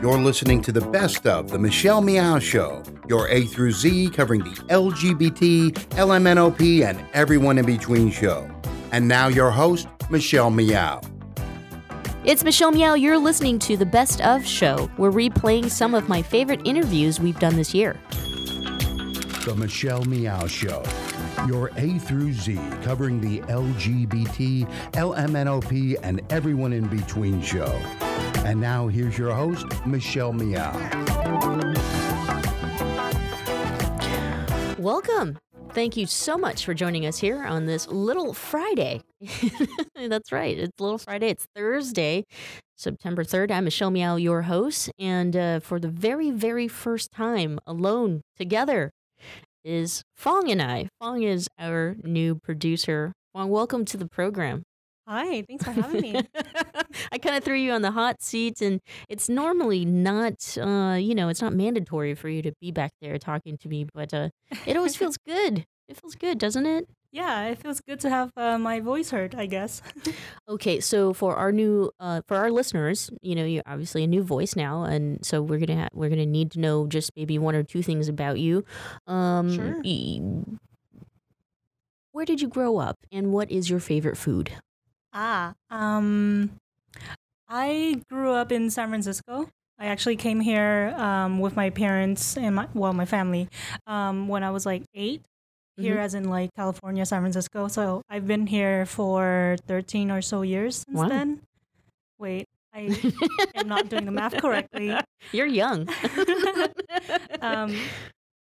You're listening to the best of the Michelle Meow Show, your A through Z covering the LGBT, LMNOP, and everyone in between show. And now your host, Michelle Meow. It's Michelle Meow. You're listening to the Best of Show. We're replaying some of my favorite interviews we've done this year. The Michelle Meow Show, your A through Z covering the LGBT, LMNOP, and everyone in between show. And now here's your host, Michelle Meow. Welcome. Thank you so much for joining us here on this little Friday. That's right. It's little Friday. It's Thursday, September 3rd. I'm Michelle Meow, your host. And uh, for the very, very first time alone together is Fong and I. Fong is our new producer. Fong, welcome to the program. Hi, thanks for having me. I kind of threw you on the hot seat, and it's normally not, uh, you know, it's not mandatory for you to be back there talking to me, but uh, it always feels good. It feels good, doesn't it? yeah, it feels good to have uh, my voice heard, I guess. Okay, so for our new, uh, for our listeners, you know, you're obviously a new voice now, and so we're gonna ha- we're gonna need to know just maybe one or two things about you. Um, Sure. y- where did you grow up, and what is your favorite food? Ah, um, I grew up in San Francisco. I actually came here um, with my parents and my well, my family um, when I was like 8 Here, Mhm. as in like California, San Francisco. So I've been here for thirteen or so years since Wow. then. Wait, I am not doing the math correctly. You're young. Um,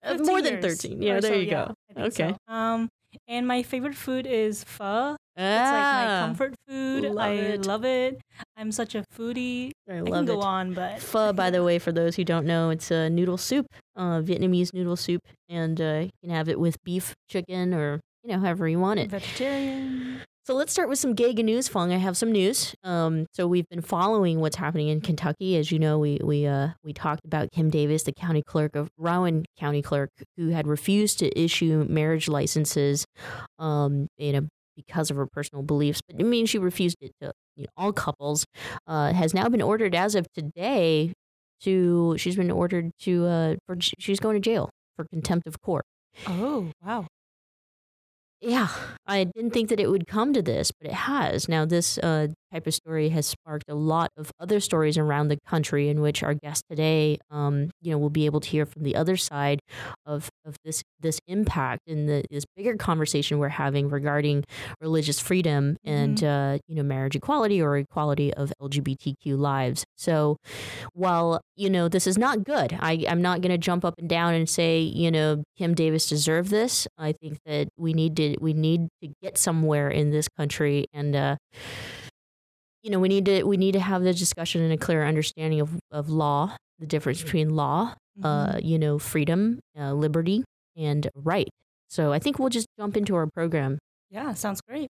Uh, 15 More than thirteen. Yeah, there so, you go. Think Okay. so. Um, and my favorite food is pho. It's like Ah, my comfort food. love I it. love it. I'm such a foodie. I I, love can go it. on, but Pho, by the way, for those who don't know, it's a noodle soup, uh, Vietnamese noodle soup, and uh, you can have it with beef, chicken, or you know, however you want it. vegetarian. So let's start with some Gaga news, Fong. I have some news. Um, so we've been following what's happening in Kentucky. As you know, we we uh, we talked about Kim Davis, the county clerk of Rowan County Clerk, who had refused to issue marriage licenses, um, you know, because of her personal beliefs. But I mean, she refused it to you know, all couples. Uh, has now been ordered as of today to. She's been ordered to. Uh, for she's going to jail for contempt of court. Oh wow! Yeah, I didn't think that it would come to this, but it has. Now, this uh, type of story has sparked a lot of other stories around the country, in which our guest today, um, you know, will be able to hear from the other side of, of this this impact and the, this bigger conversation we're having regarding religious freedom and uh, you know marriage equality or equality of LGBTQ lives. So, while you know this is not good, I, I'm not going to jump up and down and say you know Kim Davis deserved this. I think that we need to we need to get somewhere in this country and. Uh, you know, we need to we need to have the discussion and a clear understanding of, of law, the difference between law, uh, you know, freedom, uh, liberty, and right. So I think we'll just jump into our program yeah, sounds great.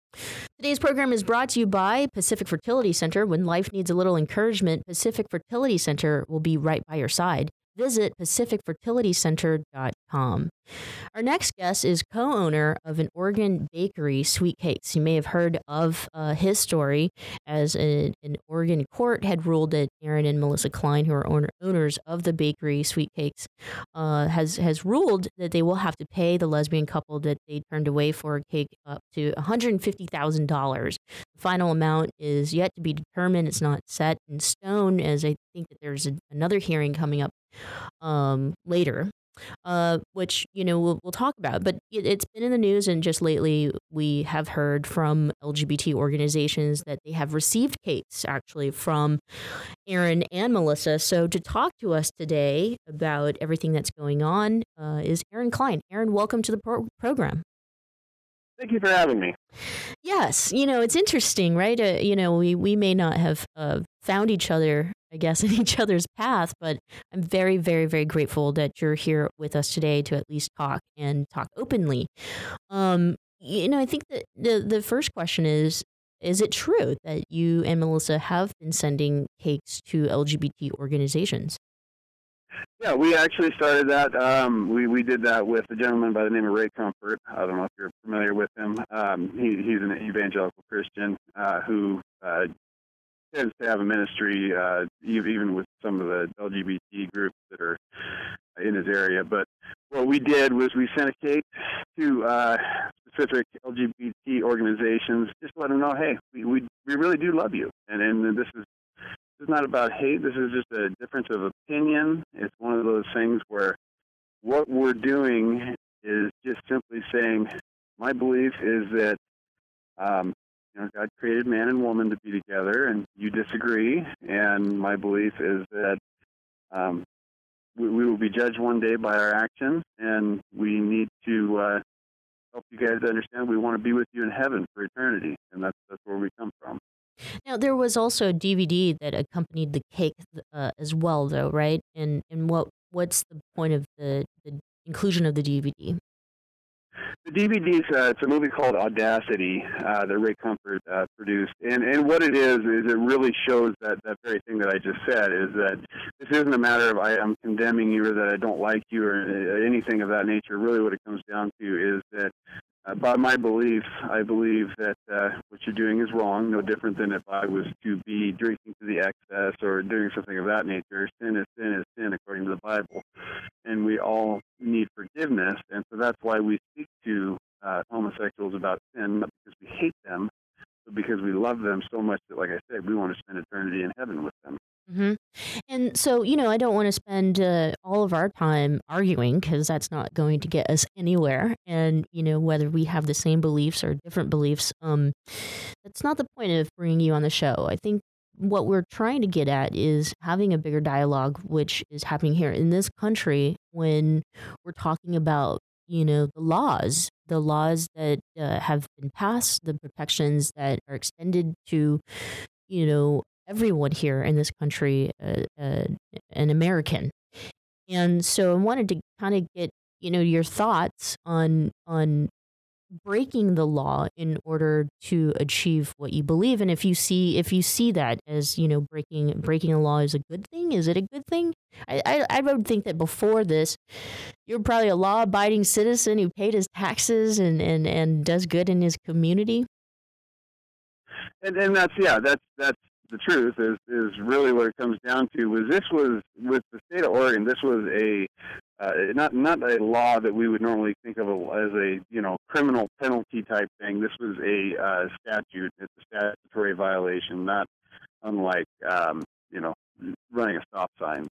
Today's program is brought to you by Pacific Fertility Center. When life needs a little encouragement, Pacific Fertility Center will be right by your side. Visit pacificfertilitycenter.com. Our next guest is co owner of an Oregon bakery, Sweet Cakes. You may have heard of uh, his story as a, an Oregon court had ruled that Aaron and Melissa Klein, who are owner, owners of the bakery, Sweet Cakes, uh, has, has ruled that they will have to pay the lesbian couple that they turned away for a cake up to $150,000. Final amount is yet to be determined. It's not set in stone, as I think that there's a, another hearing coming up um, later, uh, which you know we'll, we'll talk about. But it, it's been in the news, and just lately we have heard from LGBT organizations that they have received cakes actually from Aaron and Melissa. So to talk to us today about everything that's going on uh, is Aaron Klein. Aaron, welcome to the pro- program. Thank you for having me. Yes, you know it's interesting, right? Uh, you know, we we may not have uh, found each other, I guess, in each other's path, but I'm very, very, very grateful that you're here with us today to at least talk and talk openly. Um, you know, I think that the the first question is: Is it true that you and Melissa have been sending cakes to LGBT organizations? Yeah, we actually started that. Um, we we did that with a gentleman by the name of Ray Comfort. I don't know if you're familiar with him. Um, he, he's an evangelical Christian uh, who uh, tends to have a ministry, uh, even with some of the LGBT groups that are in his area. But what we did was we sent a cake to uh, specific LGBT organizations, just let them know, hey, we, we, we really do love you, and and this is is not about hate. This is just a difference of opinion. It's one of those things where what we're doing is just simply saying, my belief is that um, you know, God created man and woman to be together, and you disagree. And my belief is that um, we, we, will be judged one day by our actions, and we need to uh, help you guys understand we want to be with you in heaven for eternity, and that's that's where we come from. Now there was also a DVD that accompanied the cake uh, as well, though, right? And and what what's the point of the, the inclusion of the DVD? The DVD's uh, it's a movie called Audacity uh, that Ray Comfort uh, produced, and and what it is is it really shows that that very thing that I just said is that this isn't a matter of I, am condemning you or that I don't like you or uh, anything of that nature. Really, what it comes down to is that by my belief, I believe that uh, what you're doing is wrong, no different than if I was to be drinking to the excess or doing something of that nature. Sin is sin is sin, according to the Bible. And we all need forgiveness. And so that's why we speak to uh, homosexuals about sin, not because we hate them, because we love them so much that, like I said, we want to spend eternity in heaven with them. Mm-hmm. And so, you know, I don't want to spend uh, all of our time arguing because that's not going to get us anywhere. And, you know, whether we have the same beliefs or different beliefs, um, that's not the point of bringing you on the show. I think what we're trying to get at is having a bigger dialogue, which is happening here in this country when we're talking about, you know, the laws, the laws that uh, have been passed, the protections that are extended to, you know, everyone here in this country uh, uh, an American. And so I wanted to kind of get you know your thoughts on on breaking the law in order to achieve what you believe and if you see if you see that as you know breaking breaking a law is a good thing is it a good thing? I i, I would think that before this you're probably a law abiding citizen who paid his taxes and and and does good in his community. And and that's yeah that's that's the truth is is really what it comes down to. Was this was with the state of Oregon this was a uh, not not a law that we would normally think of as a you know criminal penalty type thing this was a uh, statute it's a statutory violation not unlike um, you know running a stop sign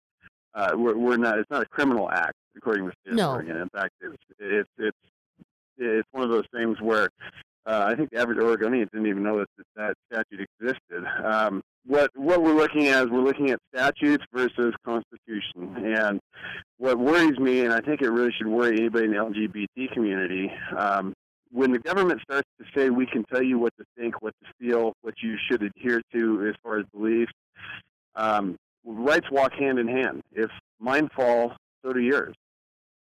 uh, we're, we're not it's not a criminal act according to the state no. of Oregon in fact it's it's it's it's one of those things where uh, I think the average Oregonian didn't even know that that statute existed. Um, what what we're looking at is we're looking at statutes versus constitution, and what worries me, and I think it really should worry anybody in the LGBT community, um, when the government starts to say we can tell you what to think, what to feel, what you should adhere to as far as beliefs, um, rights walk hand in hand. If mine fall, so do yours.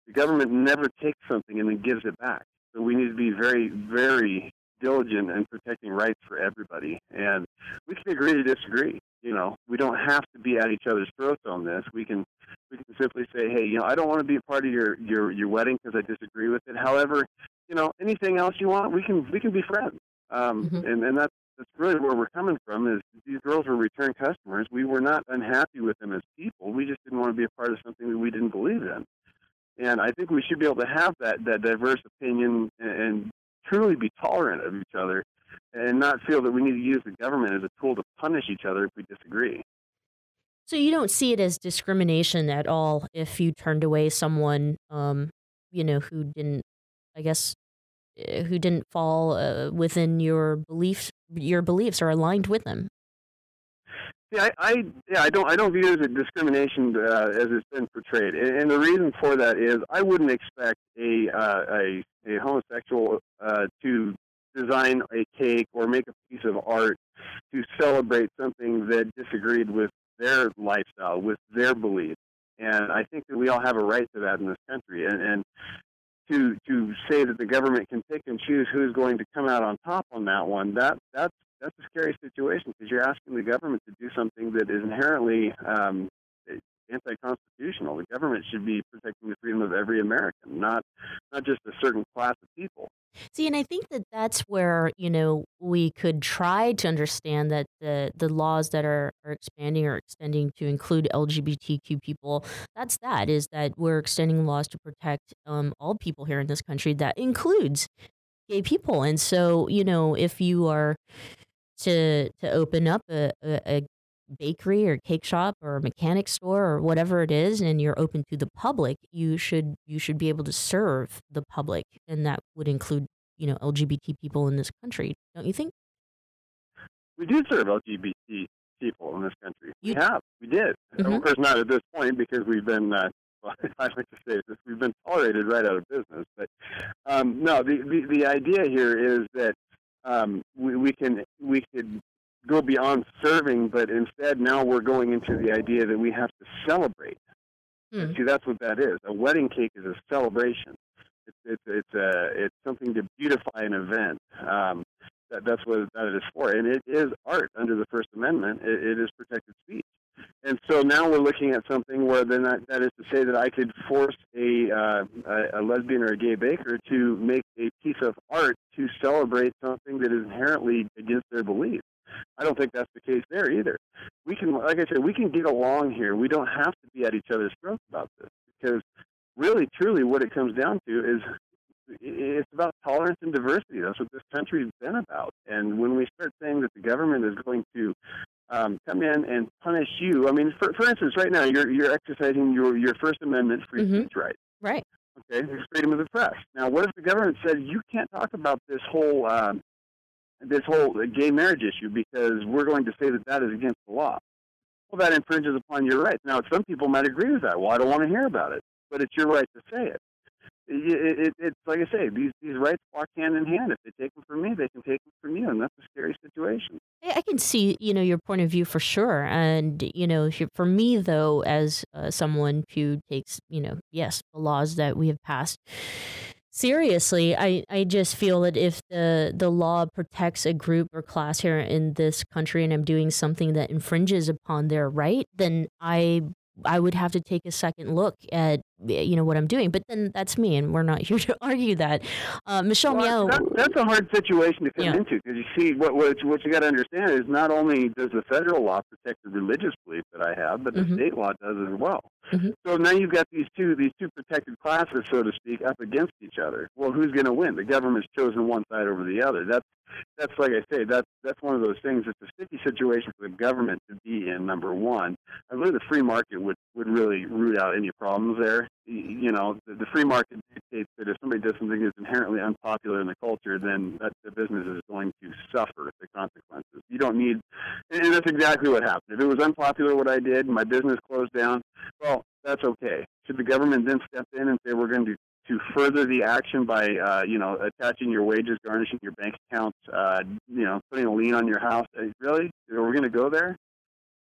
The government never takes something and then gives it back. So we need to be very, very diligent in protecting rights for everybody. And we can agree to disagree. You know, we don't have to be at each other's throats on this. We can we can simply say, hey, you know, I don't want to be a part of your your your wedding because I disagree with it. However, you know, anything else you want, we can we can be friends. Um, mm-hmm. And and that's that's really where we're coming from. Is these girls were return customers. We were not unhappy with them as people. We just didn't want to be a part of something that we didn't believe in. And I think we should be able to have that, that diverse opinion and, and truly be tolerant of each other and not feel that we need to use the government as a tool to punish each other if we disagree. So you don't see it as discrimination at all if you turned away someone, um, you know, who didn't, I guess, eh, who didn't fall uh, within your beliefs, your beliefs are aligned with them. Yeah, I, I yeah I don't I don't view it as a discrimination uh, as it's been portrayed, and, and, the reason for that is I wouldn't expect a uh, a, a homosexual uh, to design a cake or make a piece of art to celebrate something that disagreed with their lifestyle, with their beliefs, and I think that we all have a right to that in this country, and, and to to say that the government can pick and choose who's going to come out on top on that one that that's that's a scary situation because you're asking the government to do something that is inherently um, anti-constitutional. The government should be protecting the freedom of every American, not not just a certain class of people. See, and I think that that's where you know we could try to understand that the the laws that are, are expanding or extending to include LGBTQ people. That's that is that we're extending laws to protect um, all people here in this country. That includes gay people, and so you know if you are to to open up a, a, a bakery or cake shop or mechanic store or whatever it is and you're open to the public you should you should be able to serve the public and that would include you know lgbt people in this country don't you think we do serve lgbt people in this country You- we have we did Mhm. of course not at this point because we've been uh, well, I like to say this, we've been tolerated right out of business. But um, no, the, the the idea here is that um, we, we can we could go beyond serving, but instead now we're going into the idea that we have to celebrate. Hmm. See, that's what that is. A wedding cake is a celebration. It's it's it's a it's something to beautify an event. Um, that that's what that it is for, and it is art under the First Amendment. It, it is protected speech. And so now we're looking at something where then that, is to say that I could force a, uh, a a lesbian or a gay baker to make a piece of art to celebrate something that is inherently against their beliefs. I don't think that's the case there either. We can, like I said, we can get along here. We don't have to be at each other's throats about this because really, truly, what it comes down to is it's about tolerance and diversity. That's what this country's been about. And when we start saying that the government is going to um, come in and punish you, I mean, for, for instance, right now you're you're exercising your your First Amendment free Mhm. speech right. right Okay, freedom of the press. Now, what if the government said you can't talk about this whole um, this whole gay marriage issue because we're going to say that that is against the law? Well, that infringes upon your rights. Now, some people might agree with that. Well, I don't want to hear about it, but it's your right to say it. It, it, it's like I say, these these rights walk hand in hand. If they take them from me, they can take them from you, and that's a scary situation. I can see, you know, your point of view for sure. And, you know, for me, though, as uh, someone who takes, you know, yes, the laws that we have passed seriously, I, I just feel that if the, the law protects a group or class here in this country and I'm doing something that infringes upon their right, then I I would have to take a second look at you know what I'm doing. But then that's me, and we're not here to argue that. Uh, Michelle Well, Meow, that, that's a hard situation to come Yeah. into because you see what what, what you got to understand is not only does the federal law protect the religious belief that I have, but the Mhm. state law does as well. Mhm. So now you've got these two these two protected classes, so to speak, up against each other. Well, who's going to win? The government's chosen one side over the other. That's that's like I say, that's that's one of those things. It's a sticky situation for the government to be in. Number one, I believe the free market would would really root out any problems there. You know, the, the free market dictates that if somebody does something that's inherently unpopular in the culture, then that the business is going to suffer the consequences. You don't need, and that's exactly what happened. If it was unpopular what I did, my business closed down. Well, that's okay. Should the government then step in and say we're going to to further the action by uh, you know attaching your wages, garnishing your bank accounts, uh, you know putting a lien on your house? Uh, Really, are we going to go there?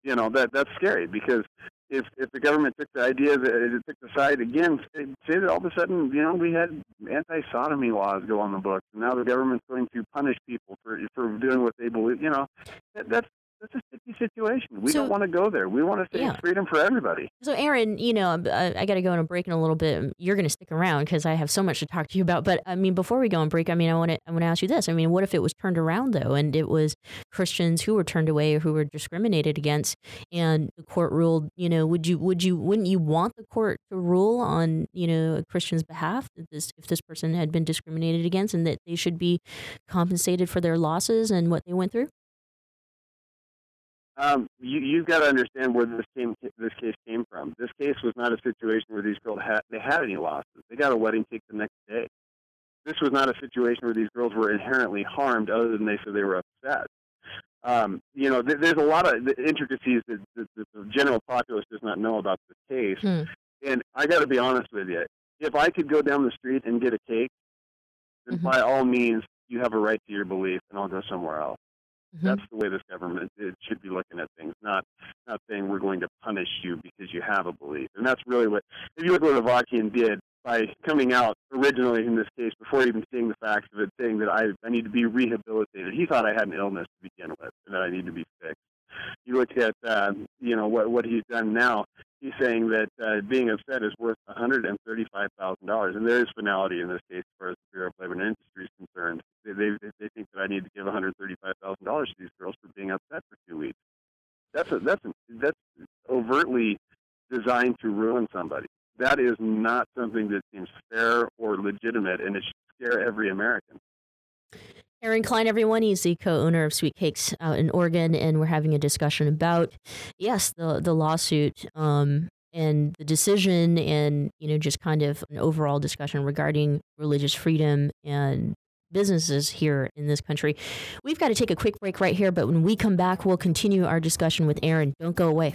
You know that that's scary because if if the government took the idea that it took the side again, say that all of a sudden you know we had anti-sodomy laws go on the books, and now the government's going to punish people for for doing what they believe. You know that, that's that's a sticky situation. We So- don't want to go there. We want to say Yeah. freedom for everybody. So, Aaron, you know, uh, I, I got to go on a break in a little bit. Um, you're going to stick around because I have so much to talk to you about. But I mean, before we go on break, I mean, I want to I want to ask you this. I mean, what if it was turned around though, and it was Christians who were turned away or who were discriminated against, and the court ruled? You know, would you would you wouldn't you want the court to rule on you know a Christian's behalf that this if this person had been discriminated against and that they should be compensated for their losses and what they went through? Um, you, you've got to understand where this came, this case came from. This case was not a situation where these girls had they had any losses. They got a wedding cake the next day. This was not a situation where these girls were inherently harmed, other than they said they were upset. Um, you know, th- there's a lot of the intricacies that, that, that the general populace does not know about this case. Hmm. And I got to be honest with you. If I could go down the street and get a cake, then Mhm. by all means, you have a right to your belief, and I'll go somewhere else. Mhm. That's the way this government it should be looking at things, not not saying we're going to punish you because you have a belief. And that's really what if you look what Avakian did by coming out originally in this case before even seeing the facts of it, saying that I I need to be rehabilitated. He thought I had an illness to begin with and that I need to be fixed. You look at uh, you know what what he's done now. He's saying that uh, being upset is worth one hundred and thirty-five thousand dollars, and there is finality in this case as far as the Bureau of Labor and Industry is concerned. they they think that I need to give one hundred thirty five thousand dollars to these girls for being upset for two weeks. That's a, that's a, that's overtly designed to ruin somebody. That is not something that seems fair or legitimate, and it should scare every American. Aaron Klein, everyone. He's the co-owner of Sweet Cakes out in Oregon, and we're having a discussion about, yes, the the lawsuit um, and the decision, and you know, just kind of an overall discussion regarding religious freedom and businesses here in this country. We've got to take a quick break right here, but when we come back, we'll continue our discussion with Aaron. Don't go away.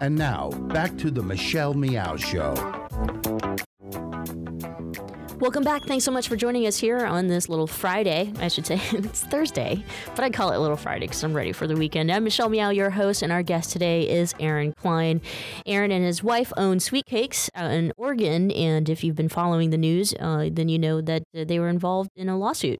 And now, back to the Michelle Meow Show. Welcome back. Thanks so much for joining us here on this little Friday. I should say it's Thursday, but I call it Little Friday because I'm ready for the weekend. I'm Michelle Meow, your host, and our guest today is Aaron Klein. Aaron and his wife own Sweet Cakes out in Oregon, and if you've been following the news, uh, then you know that uh, they were involved in a lawsuit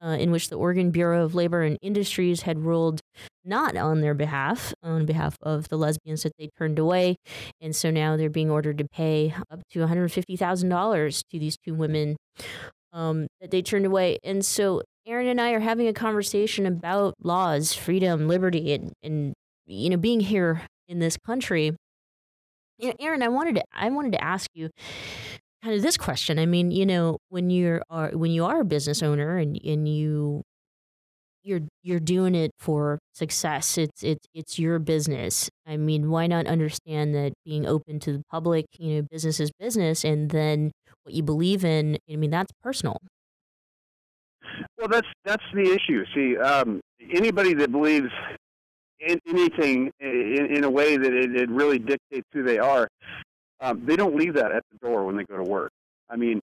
uh, in which the Oregon Bureau of Labor and Industries had ruled not on their behalf, on behalf of the lesbians that they turned away. And so now they're being ordered to pay up to $150,000 to these two women um, that they turned away. And so Aaron and I are having a conversation about laws, freedom, liberty, and, and you know, being here in this country. You know, Aaron, I wanted to I wanted to ask you kind of this question. I mean, you know, when you're are when you are a business owner and and you you're you're doing it for success. It's it's it's your business. I mean, why not understand that being open to the public, you know, business is business, and then what you believe in. I mean, that's personal. Well, that's that's the issue. See, um, anybody that believes in anything in, in a way that it, it really dictates who they are, um, they don't leave that at the door when they go to work. I mean,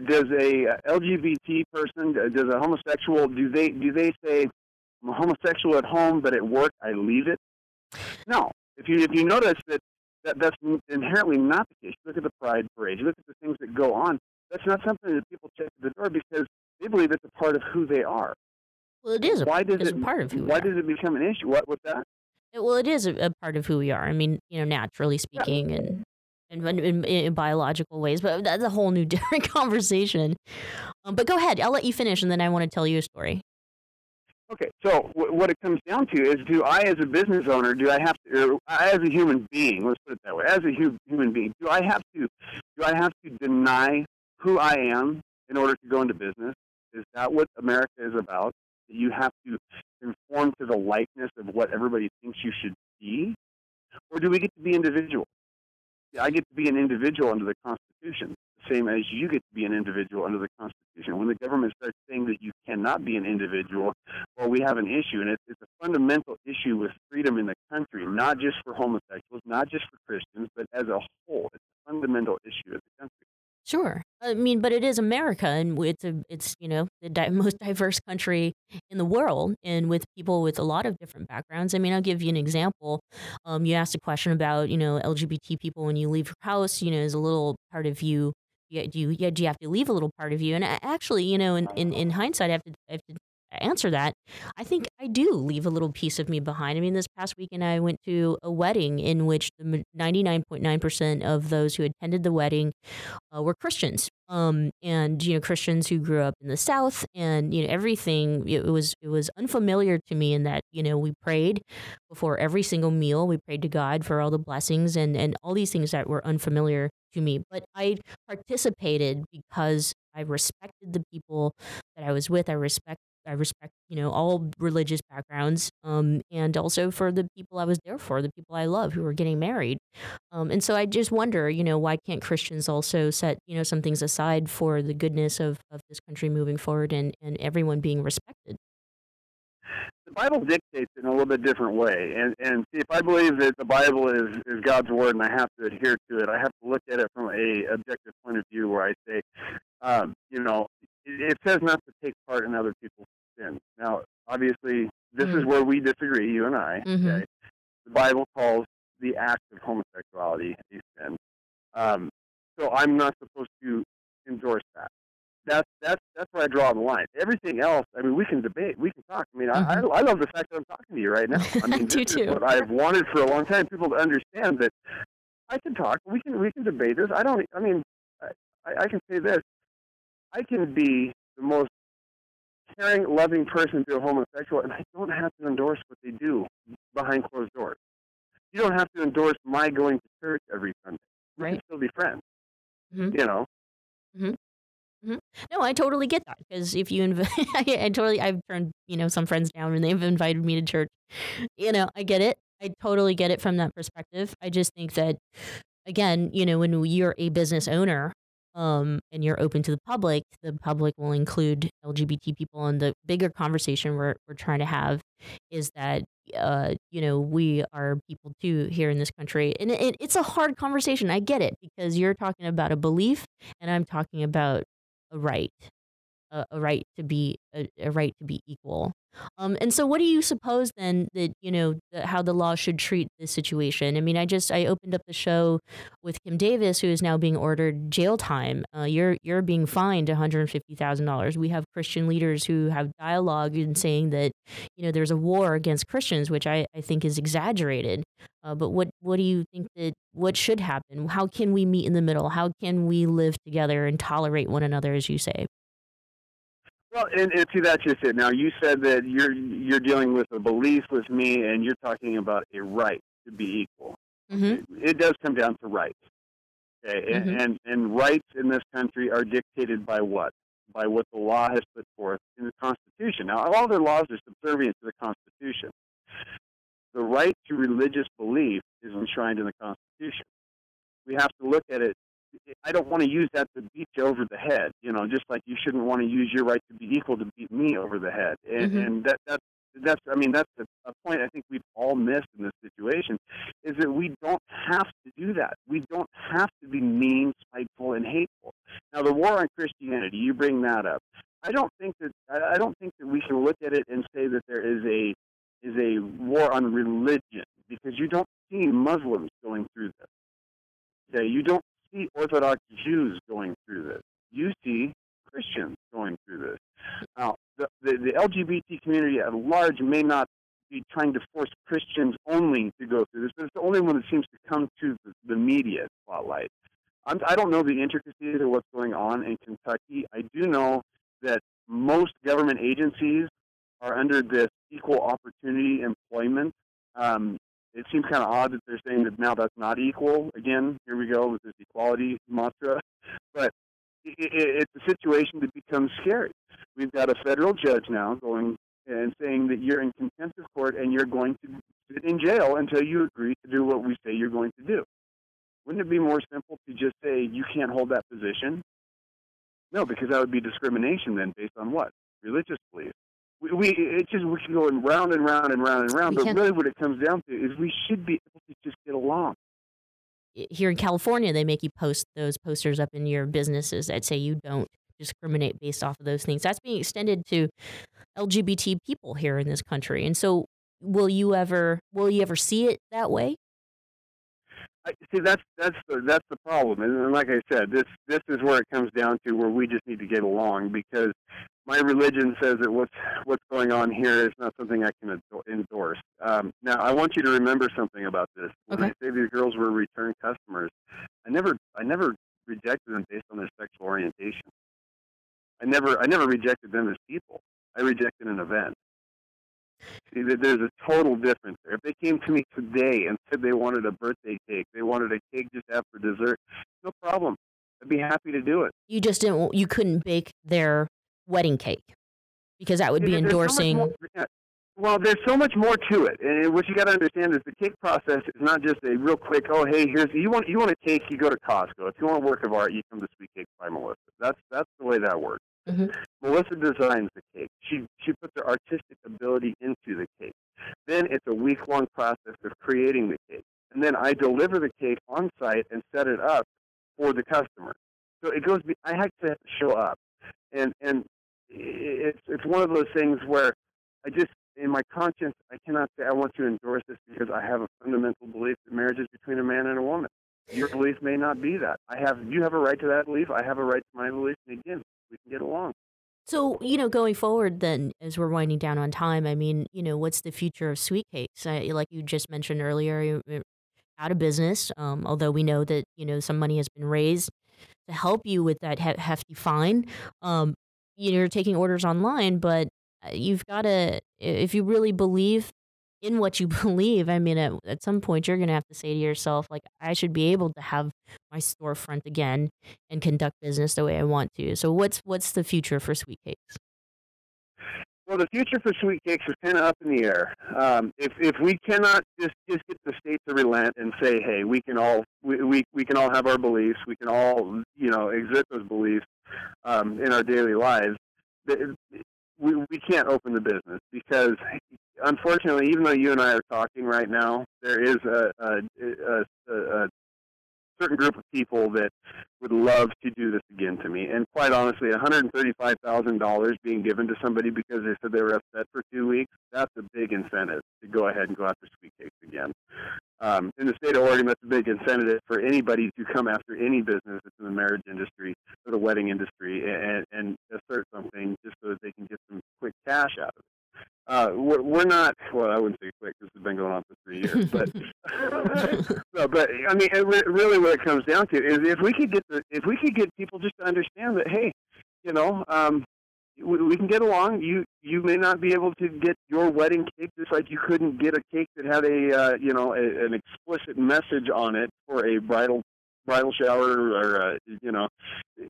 does a uh, LGBT person, uh, does a homosexual, do they do they say I'm a homosexual at home, but at work I leave it? No. If you if you notice that, that that's inherently not the case. Look at the Pride Parade. Look at the things that go on. That's not something that people check the door because they believe it's a part of who they are. Well, it is. A, why does it, it a part of who? Why does it become an issue? What with that? Well, it is a, a, part of who we are. I mean, you know, naturally speaking, yeah. and in, in, in, biological ways, but that's a whole new different conversation. Um, but go ahead, I'll let you finish, and then I want to tell you a story. Okay, so w- what it comes down to is, do I, as a business owner, do I have to, as a human being, let's put it that way, as a hu- human being, do I have to, do I have to deny who I am in order to go into business? Is that what America is about? That you have to conform to the likeness of what everybody thinks you should be, or do we get to be individuals? I get to be an individual under the Constitution, same as you get to be an individual under the Constitution. When the government starts saying that you cannot be an individual, well, we have an issue, and it's, it's a fundamental issue with freedom in the country, not just for homosexuals, not just for Christians, but as a whole. It's a fundamental issue of the country. Sure. I mean, but it is America, and it's a it's you know the di- most diverse country in the world, and with people with a lot of different backgrounds. I mean, I'll give you an example. Um, you asked a question about you know LGBT people when you leave your house. You know, is a little part of you. Yeah, do you yeah, do you have to leave a little part of you? And actually, you know, in, in, in hindsight, I have to I have to answer that, I think I do leave a little piece of me behind. I mean, this past weekend I went to a wedding in which the 99.9% of those who attended the wedding uh, were Christians. Um, and you know Christians who grew up in the South, and you know everything. It was it was unfamiliar to me in that you know we prayed before every single meal. We prayed to God for all the blessings and and all these things that were unfamiliar to me. But I participated because I respected the people that I was with. I respect I respect, you know, all religious backgrounds, um, and also for the people I was there for, the people I love who were getting married. Um, and so I just wonder, you know, why can't Christians also set, you know, some things aside for the goodness of, of this country moving forward and, and everyone being respected? the Bible dictates in a little bit different way. And and see, if I believe that the Bible is is God's word and I have to adhere to it, I have to look at it from a objective point of view where I say, um, you know, it, says not to take part in other people's sin. Now, obviously, this mm-hmm. is where we disagree, you and I. Mm-hmm. Okay? The Bible calls the act of homosexuality a sin. Um, so I'm not supposed to endorse that that's that's that's where I draw the line. Everything else, I mean, we can debate, we can talk. I mean, mm-hmm. I, I love the fact that I'm talking to you right now. I mean, this is what I've wanted for a long time. People to understand that I can talk. We can we can debate this. I don't. I mean, I, I can say this. I can be the most caring, loving person to a homosexual, and I don't have to endorse what they do behind closed doors. You don't have to endorse my going to church every Sunday. We right. can still be friends. Mm-hmm. You know. Mm-hmm. Mm-hmm. No, I totally get that because if you invite, I, I totally, I've turned you know some friends down when they've invited me to church. You know, I get it. I totally get it from that perspective. I just think that, again, you know, when you're a business owner, um, and you're open to the public, the public will include LGBT people. And the bigger conversation we're we're trying to have is that, uh, you know, we are people too here in this country, and it, it's a hard conversation. I get it because you're talking about a belief, and I'm talking about a right, a, a right to be a, a, right to be equal. Um, and so, what do you suppose then that you know the, how the law should treat this situation? I mean, I just I opened up the show with Kim Davis, who is now being ordered jail time. Uh, you're you're being fined one hundred fifty thousand dollars. We have Christian leaders who have dialogue and saying that you know there's a war against Christians, which I, I think is exaggerated. Uh, but what what do you think that what should happen? How can we meet in the middle? How can we live together and tolerate one another, as you say? Well, and, and see, that's just it. Now, you said that you're you're dealing with a belief with me, and you're talking about a right to be equal. Mm-hmm. It, it, does come down to rights. Okay, mm-hmm. and, and and rights in this country are dictated by what? By what the law has put forth in the Constitution. Now, all their laws are subservient to the Constitution. The right to religious belief is enshrined in the Constitution. We have to look at it I don't want to use that to beat you over the head. You know, just like you shouldn't want to use your right to be equal to beat me over the head. And, mm-hmm. and that that's that's I mean that's a, a point I think we've all missed in this situation is that we don't have to do that. We don't have to be mean, spiteful, and hateful. Now the war on Christianity, you bring that up. I don't think that I don't think that we can look at it and say that there is a is a war on religion because you don't see Muslims going through this. Okay, you don't see Orthodox Jews going through this. You see Christians going through this. Now, the, the, the LGBT community at large may not be trying to force Christians only to go through this, but it's the only one that seems to come to the, the media spotlight. I'm, I do not know the intricacies of what's going on in Kentucky. I do know that most government agencies are under this equal opportunity employment um, it seems kind of odd that they're saying that now that's not equal. Again, here we go with this equality mantra. But it, it, it's a situation that becomes scary. We've got a federal judge now going and saying that you're in contempt of court and you're going to sit in jail until you agree to do what we say you're going to do. Wouldn't it be more simple to just say you can't hold that position? No, because that would be discrimination then based on what? Religious belief we, we it's just we can go in round and round and round and round. We but really, what it comes down to is we should be able to just get along. Here in California, they make you post those posters up in your businesses that say you don't discriminate based off of those things. That's being extended to LGBT people here in this country. And so, will you ever will you ever see it that way? I, see, that's that's the that's the problem, and like I said, this this is where it comes down to where we just need to get along because my religion says that what's what's going on here is not something I can endorse. Um, now, I want you to remember something about this. When okay. I say these girls were return customers, I never I never rejected them based on their sexual orientation. I never I never rejected them as people. I rejected an event. See, there's a total difference there. If they came to me today and said they wanted a birthday cake, they wanted a cake just after dessert, no problem. I'd be happy to do it. You just didn't. You couldn't bake their wedding cake because that would be so endorsing. more- Well, there's so much more to it, and what you got to understand is the cake process is not just a real quick. Oh, hey, here's you want you want a cake, you go to Costco. If you want a work of art, you come to Sweet Cakes by Melissa. That's that's the way that works. Mhm. Melissa designs the cake. She she puts her artistic ability into the cake. Then it's a week long process of creating the cake, and then I deliver the cake on site and set it up for the customer. So it goes. I have to show up, and and it's it's one of those things where I just in my conscience I cannot say I want to endorse this because I have a fundamental belief that marriage is between a man and a woman. Your belief may not be that. I have you have a right to that belief. I have a right to my belief, and again, we can get along. So, you know, going forward, then, as we're winding down on time, I mean, you know, what's the future of sweet cakes? I, like you just mentioned earlier, out of business, um, although we know that, you know, some money has been raised to help you with that he- hefty fine. Um, you're taking orders online, but uh, you've got to, if you really believe in what you believe, I mean, at, at some point, you're going to have to say to yourself, like, I should be able to have my storefront again and conduct business the way I want to. So what's what's the future for Sweet Cakes? Well, the future for sweet cakes is kind of up in the air. Um, if if we cannot just just get the state to relent and say, hey, we can all we, we, we can all have our beliefs, we can all you know exert those beliefs um, in our daily lives, we we can't open the business because unfortunately, even though you and I are talking right now, there is a, a, a, a certain group of people that would love to do this again to me. And quite honestly, $135,000 being given to somebody because they said they were upset for two weeks, that's a big incentive to go ahead and go after sweet cakes again. Um, in the state of Oregon, that's a big incentive for anybody to come after any business that's in the marriage industry or the wedding industry and, and assert something just so that they can get some quick cash out of it. Uh, we're, we're not, well, I wouldn't say quick because it's been going on for three years, but no, but I mean, it re- really, what it comes down to is if we could get the, if we could get people just to understand that, hey, you know, um, we, we can get along. You you may not be able to get your wedding cake just like you couldn't get a cake that had a uh, you know a, an explicit message on it for a bridal bridal shower or uh, you know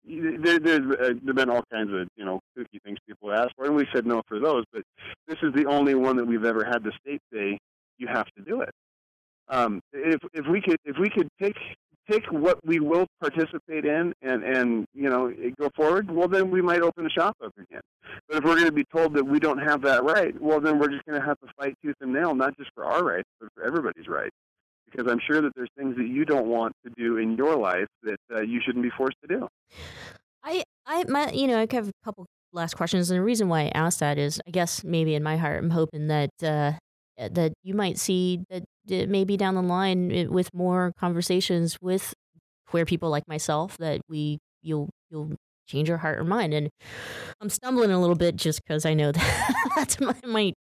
there, there's uh, there've been all kinds of you know kooky things people ask for, and we said no for those. But this is the only one that we've ever had the state say you have to do it. Um, if if we could if we could take take what we will participate in and and you know go forward, well then we might open the shop up again. But if we're going to be told that we don't have that right, well then we're just going to have to fight tooth and nail, not just for our rights, but for everybody's rights. Because I'm sure that there's things that you don't want to do in your life that uh, you shouldn't be forced to do. I, I, my, you know, I have a couple last questions, and the reason why I asked that is, I guess maybe in my heart, I'm hoping that uh, that you might see that uh, maybe down the line uh, with more conversations with queer people like myself, that we you'll you'll change your heart or mind. And I'm stumbling a little bit just because I know that that might,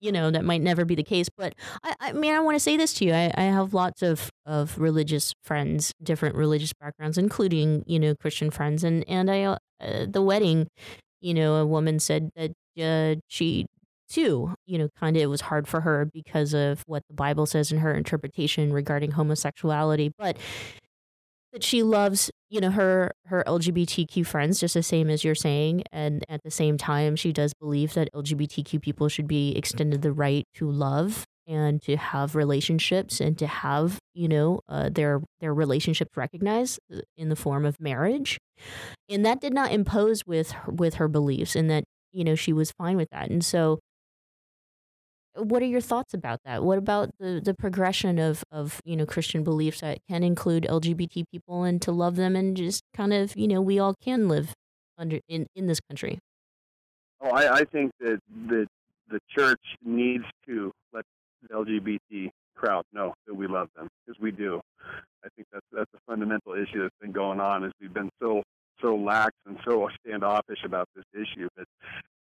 you know, that might never be the case. But I, I mean, I want to say this to you. I, I have lots of, of religious friends, different religious backgrounds, including, you know, Christian friends. And, and I, uh, the wedding, you know, a woman said that uh, she too, you know, kind of it was hard for her because of what the Bible says in her interpretation regarding homosexuality. But that she loves you know her her lgbtq friends just the same as you're saying and at the same time she does believe that lgbtq people should be extended the right to love and to have relationships and to have you know uh, their their relationships recognized in the form of marriage. And that did not impose with her, with her beliefs and that you know she was fine with that. And so what are your thoughts about that? What about the, the progression of, of, you know, Christian beliefs that can include LGBT people and to love them and just kind of, you know, we all can live under in, in this country? Oh, I, I think that the the church needs to let the LGBT crowd know that we love them because we do. I think that's that's a fundamental issue that's been going on is we've been so so lax and so standoffish about this issue. But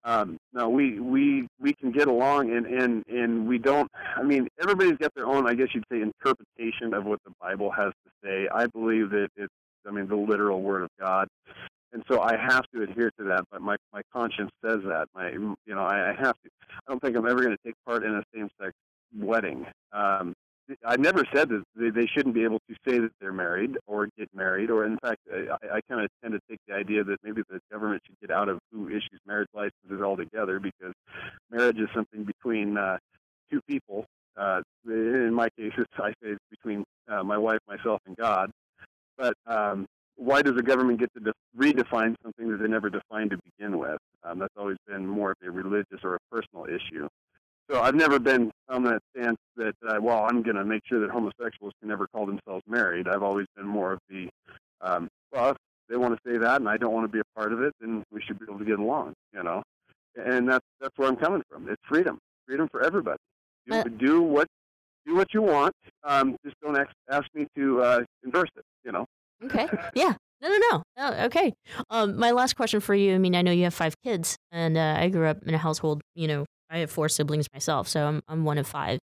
um, no, we we we can get along, and and and we don't. I mean, everybody's got their own, I guess you'd say, interpretation of what the Bible has to say. I believe that it's, I mean, the literal Word of God, and so I have to adhere to that. But my my conscience says that. My you know, I, I have to. I don't think I'm ever going to take part in a same-sex wedding. Um, I never said that they, they shouldn't be able to say that they're married or get married, or in fact, I, I kind of tend to take the idea that maybe the government should get out of who issues marriage licenses altogether because marriage is something between uh, two people. Uh, in my case, it's, I say it's between uh, my wife, myself, and God. But um, why does the government get to de- redefine something that they never defined to begin with? Um, that's always been more of a religious or a personal issue. So I've never been on that stance that, uh, well, I'm going to make sure that homosexuals can never call themselves married. I've always been more of the, um, well, if they want to say that and I don't want to be a part of it, then we should be able to get along, you know? And that's, that's where I'm coming from. It's freedom, freedom for everybody. Do, uh, do what do what you want. Um, just don't ask, ask me to uh, endorse it, you know? Okay. Yeah. No, no, no. Oh, okay. Um, my last question for you. I mean, I know you have five kids, and uh, I grew up in a household, you know, I have four siblings myself, so I'm I'm one of five.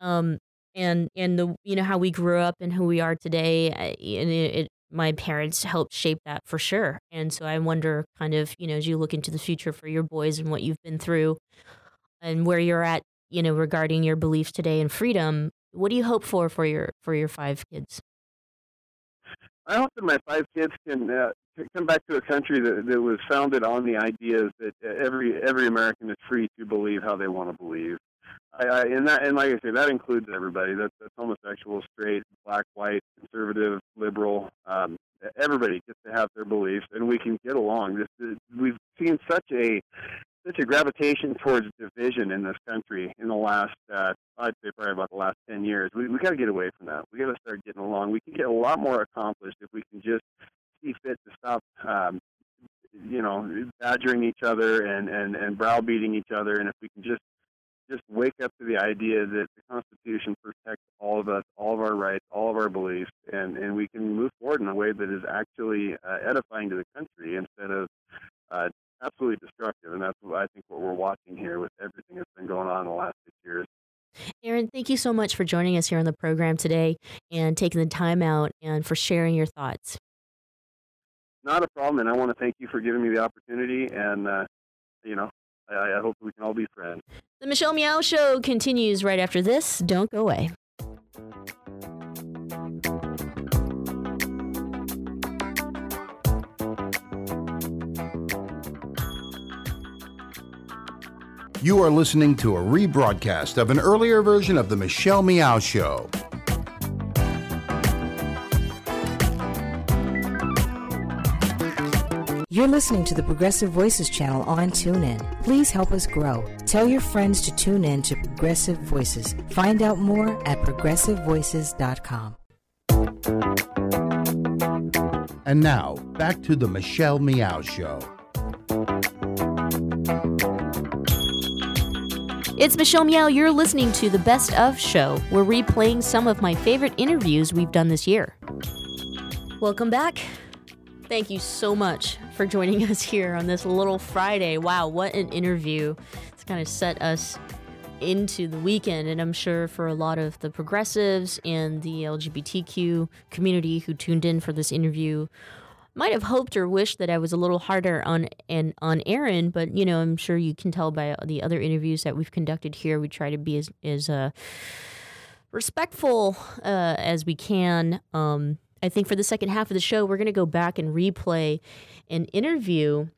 Um, and and the you know how we grew up and who we are today, and it, it, my parents helped shape that for sure. And so I wonder, kind of, you know, as you look into the future for your boys and what you've been through, and where you're at, you know, regarding your beliefs today and freedom, what do you hope for for your for your five kids? I hope that my five kids can uh, come back to a country that, that was founded on the ideas that every every American is free to believe how they want to believe. I, I, and that, and like I say, that includes everybody. That's, that's homosexual, straight, black, white, conservative, liberal. Um, everybody gets to have their beliefs, and we can get along. This, is, we've seen such a such a gravitation towards division in this country in the last, uh, I'd say probably about the last 10 years. We, we got to get away from that. We got to start getting along. We can get a lot more accomplished if we can just see fit to stop, um, you know, badgering each other and, and, and browbeating each other. And if we can just just wake up to the idea that the Constitution protects all of us, all of our rights, all of our beliefs, and, and we can move forward in a way that is actually uh, edifying to the country instead of uh, absolutely destructive. And that's what I think what we're watching here with everything that's been going on in the last six years. Thank you so much for joining us here on the program today and taking the time out and for sharing your thoughts. Not a problem, and I want to thank you for giving me the opportunity. And uh, you know, I, I hope we can all be friends. The Michelle Meow Show continues right after this. Don't go away. You are listening to a rebroadcast of an earlier version of The Michelle Meow Show. You're listening to the Progressive Voices channel on TuneIn. Please help us grow. Tell your friends to tune in to Progressive Voices. Find out more at progressivevoices.com. And now, back to the Michelle Meow Show. It's Michelle Meow. You're listening to the Best of Show. We're replaying some of my favorite interviews we've done this year. Welcome back. Thank you so much for joining us here on this little Friday. Wow, what an interview. It's kind of set us into the weekend, and I'm sure for a lot of the progressives and the LGBTQ community who tuned in for this interview might have hoped or wished that I was a little harder on and on Aaron, but you know, I'm sure you can tell by the other interviews that we've conducted here. We try to be as as uh, respectful uh, as we can. Um, I think for the second half of the show, we're going to go back and replay an interview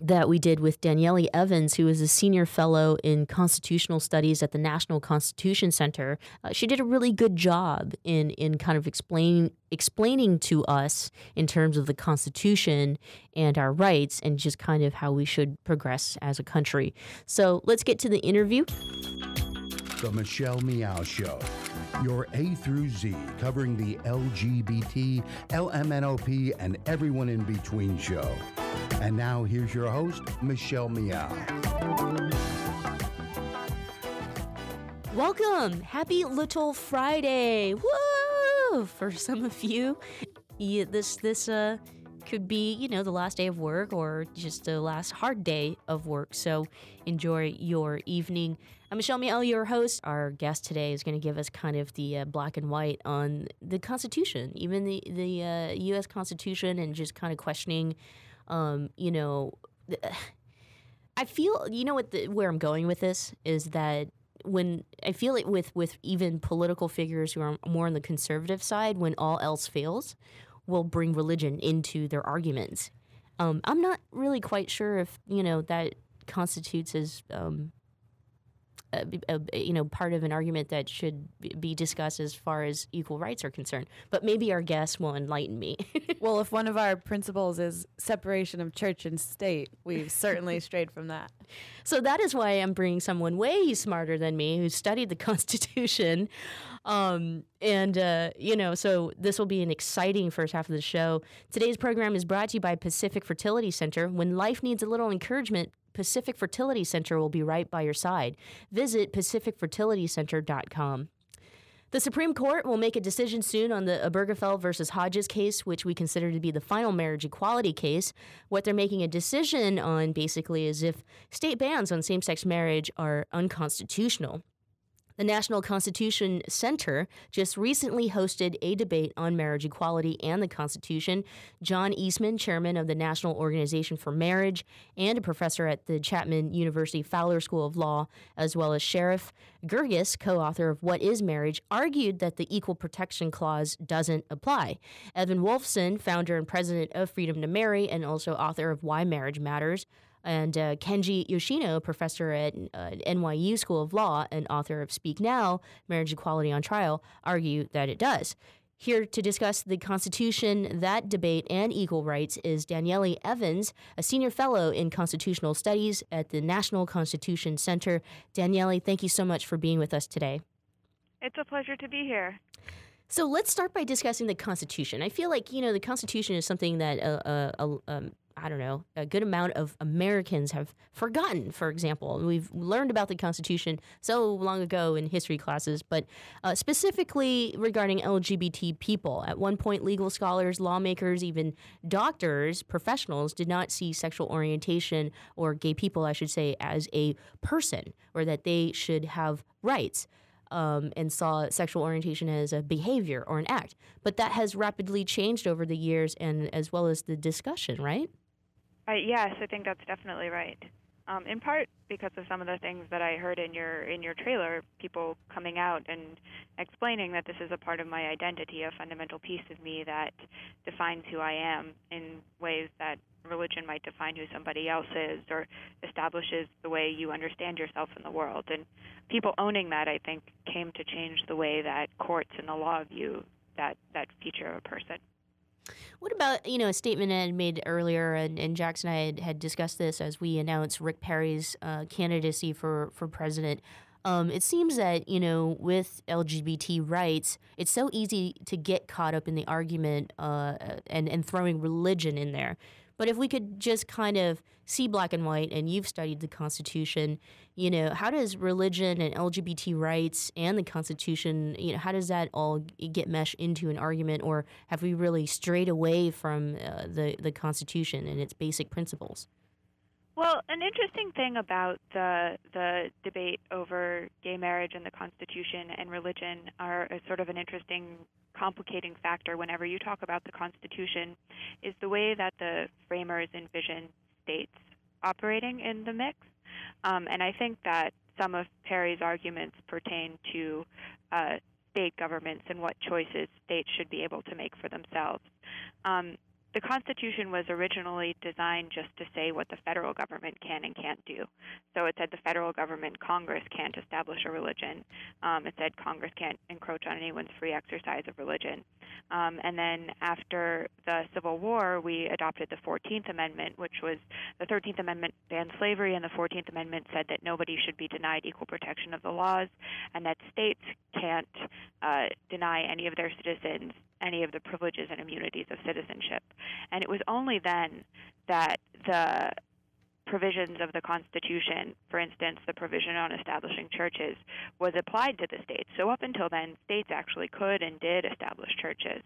that we did with Danieli Evans, who is a senior fellow in constitutional studies at the National Constitution Center. Uh, she did a really good job in in kind of explaining explaining to us in terms of the Constitution and our rights, and just kind of how we should progress as a country. So let's get to the interview. The Michelle Meow Show, your A through Z covering the LGBT, LMNOP, and everyone in between show. And now here's your host, Michelle Meow. Welcome. Happy Little Friday. Woo! For some of you, yeah, this this uh could be, you know, the last day of work or just the last hard day of work. So enjoy your evening. I'm Michelle Meow, your host. Our guest today is going to give us kind of the uh, black and white on the Constitution, even the the uh, U.S. Constitution, and just kind of questioning, um, you know, I feel you know what the, where I'm going with this is that when I feel it with with even political figures who are more on the conservative side, when all else fails, will bring religion into their arguments. Um, I'm not really quite sure if you know that constitutes as um, a, a, you know part of an argument that should be discussed as far as equal rights are concerned. But maybe our guest will enlighten me. well, if one of our principles is separation of church and state, we've certainly strayed from that. So that is why I'm bringing someone way smarter than me who studied the Constitution. Um, and, uh, you know, so this will be an exciting first half of the show. Today's program is brought to you by Pacific Fertility Center. When life needs a little encouragement, Pacific Fertility Center will be right by your side. Visit pacificfertilitycenter.com. The Supreme Court will make a decision soon on the Obergefell versus Hodges case, which we consider to be the final marriage equality case. What they're making a decision on basically is if state bans on same sex marriage are unconstitutional. The National Constitution Center just recently hosted a debate on marriage equality and the Constitution. John Eastman, chairman of the National Organization for Marriage and a professor at the Chapman University Fowler School of Law, as well as Sherif Girgis, co author of What is Marriage, argued that the Equal Protection Clause doesn't apply. Evan Wolfson, founder and president of Freedom to Marry and also author of Why Marriage Matters, and uh, Kenji Yoshino, professor at uh, NYU School of Law and author of Speak Now Marriage Equality on Trial, argue that it does. Here to discuss the Constitution, that debate, and equal rights is Danieli Evans, a senior fellow in constitutional studies at the National Constitution Center. Danieli, thank you so much for being with us today. It's a pleasure to be here. So let's start by discussing the Constitution. I feel like you know the Constitution is something that uh, uh, uh um, I don't know, a good amount of Americans have forgotten, for example. We've learned about the Constitution so long ago in history classes, but uh, specifically regarding LGBT people. At one point, legal scholars, lawmakers, even doctors, professionals did not see sexual orientation, or gay people, I should say, as a person, or that they should have rights. Um, and saw sexual orientation as a behavior or an act. But that has rapidly changed over the years, and as well as the discussion, right? Yes, I think that's definitely right. Um, in part because of some of the things that I heard in your in your trailer, people coming out and explaining that this is a part of my identity, a fundamental piece of me that defines who I am in ways that religion might define who somebody else is or establishes the way you understand yourself in the world. And people owning that, I think, came to change the way that courts and the law view that that feature of a person. What about you know a statement I had made earlier, and, and Jackson and I had, had discussed this as we announced Rick Perry's uh, candidacy for for president. Um, it seems that you know with LGBT rights, it's so easy to get caught up in the argument uh, and and throwing religion in there. But if we could just kind of see black and white, and you've studied the Constitution, you know, how does religion and LGBT rights and the Constitution, you know, how does that all get meshed into an argument, or have we really strayed away from uh, the the Constitution and its basic principles? Well, an interesting thing about the the debate over gay marriage and the Constitution and religion are sort of an interesting complicating factor whenever you talk about the Constitution is the way that the framers envision states operating in the mix. Um, and I think that some of Perry's arguments pertain to uh, state governments and what choices states should be able to make for themselves. Um, the Constitution was originally designed just to say what the federal government can and can't do. So it said the federal government, Congress, can't establish a religion. Um, it said Congress can't encroach on anyone's free exercise of religion. Um, and then after the Civil War, we adopted the 14th Amendment, which was the 13th Amendment banned slavery, and the 14th Amendment said that nobody should be denied equal protection of the laws, and that states can't uh, deny any of their citizens any of the privileges and immunities of citizenship. And it was only then that the provisions of the Constitution, for instance, the provision on establishing churches, was applied to the states. So up until then, states actually could and did establish churches.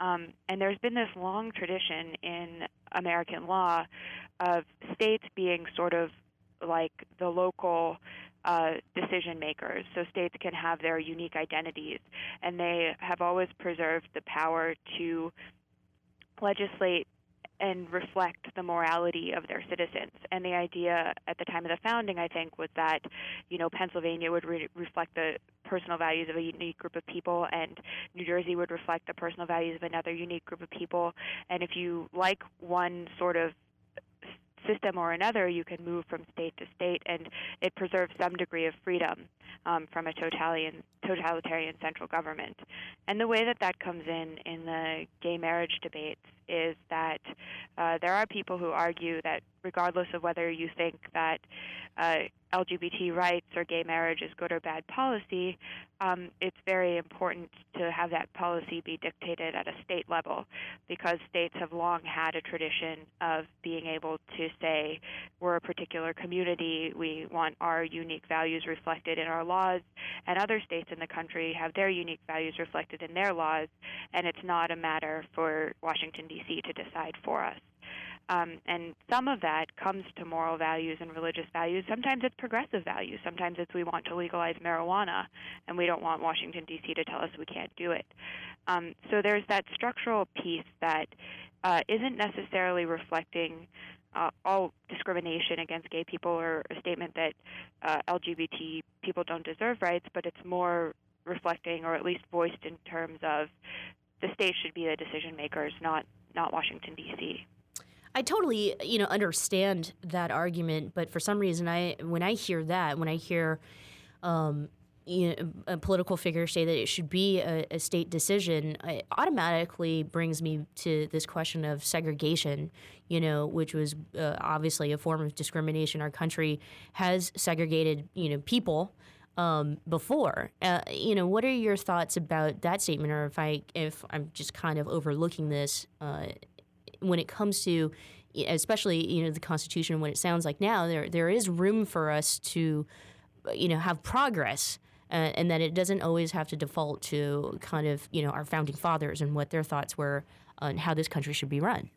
Um, and there's been this long tradition in American law of states being sort of like the local uh, decision makers. So states can have their unique identities, and they have always preserved the power to legislate and reflect the morality of their citizens. And the idea at the time of the founding, I think, was that you know Pennsylvania would re- reflect the personal values of a unique group of people, and New Jersey would reflect the personal values of another unique group of people. And if you like one sort of system or another, you can move from state to state, and it preserves some degree of freedom um, from a totalitarian, totalitarian central government. And the way that that comes in in the gay marriage debates is that uh, there are people who argue that regardless of whether you think that uh, LGBT rights or gay marriage is good or bad policy, um, it's very important to have that policy be dictated at a state level because states have long had a tradition of being able to say, we're a particular community, we want our unique values reflected in our laws, and other states in the country have their unique values reflected in their laws, and it's not a matter for Washington, D.C. to decide for us. Um, and some of that comes to moral values and religious values. Sometimes it's progressive values. Sometimes it's we want to legalize marijuana, and we don't want Washington, D.C. to tell us we can't do it. Um, so there's that structural piece that uh, not necessarily reflecting uh, all discrimination against gay people or a statement that uh, LGBT people don't deserve rights, but it's more reflecting or at least voiced in terms of the state should be the decision makers, not not Washington D.C. I totally, you know, understand that argument, but for some reason, I when I hear that, when I hear, um, you know, a political figure say that it should be a, a, state decision, it automatically brings me to this question of segregation. You know, which was uh, obviously a form of discrimination. Our country has segregated, you know, people. Um, before. Uh, you know, what are your thoughts about that statement, or if I if I'm just kind of overlooking this uh, when it comes to especially you know the Constitution, when it sounds like now there there is room for us to you know have progress. Uh, and that it doesn't always have to default to kind of you know our founding fathers and what their thoughts were on how this country should be run.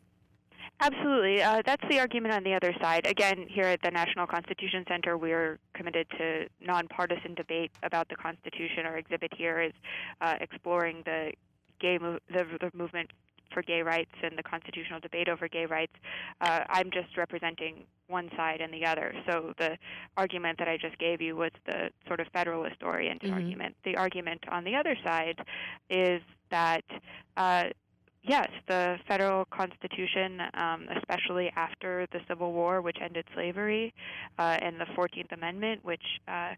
Absolutely. Uh, that's the argument on the other side. Again, here at the National Constitution Center, we're committed to nonpartisan debate about the Constitution. Our exhibit here is uh, exploring the gay the, the movement for gay rights and the constitutional debate over gay rights. Uh, I'm just representing one side and the other. So the argument that I just gave you was the sort of federalist oriented mm-hmm. argument. The argument on the other side is that. Uh, yes, the federal constitution, um, especially after the Civil War, which ended slavery, uh, and the Fourteenth Amendment, which uh,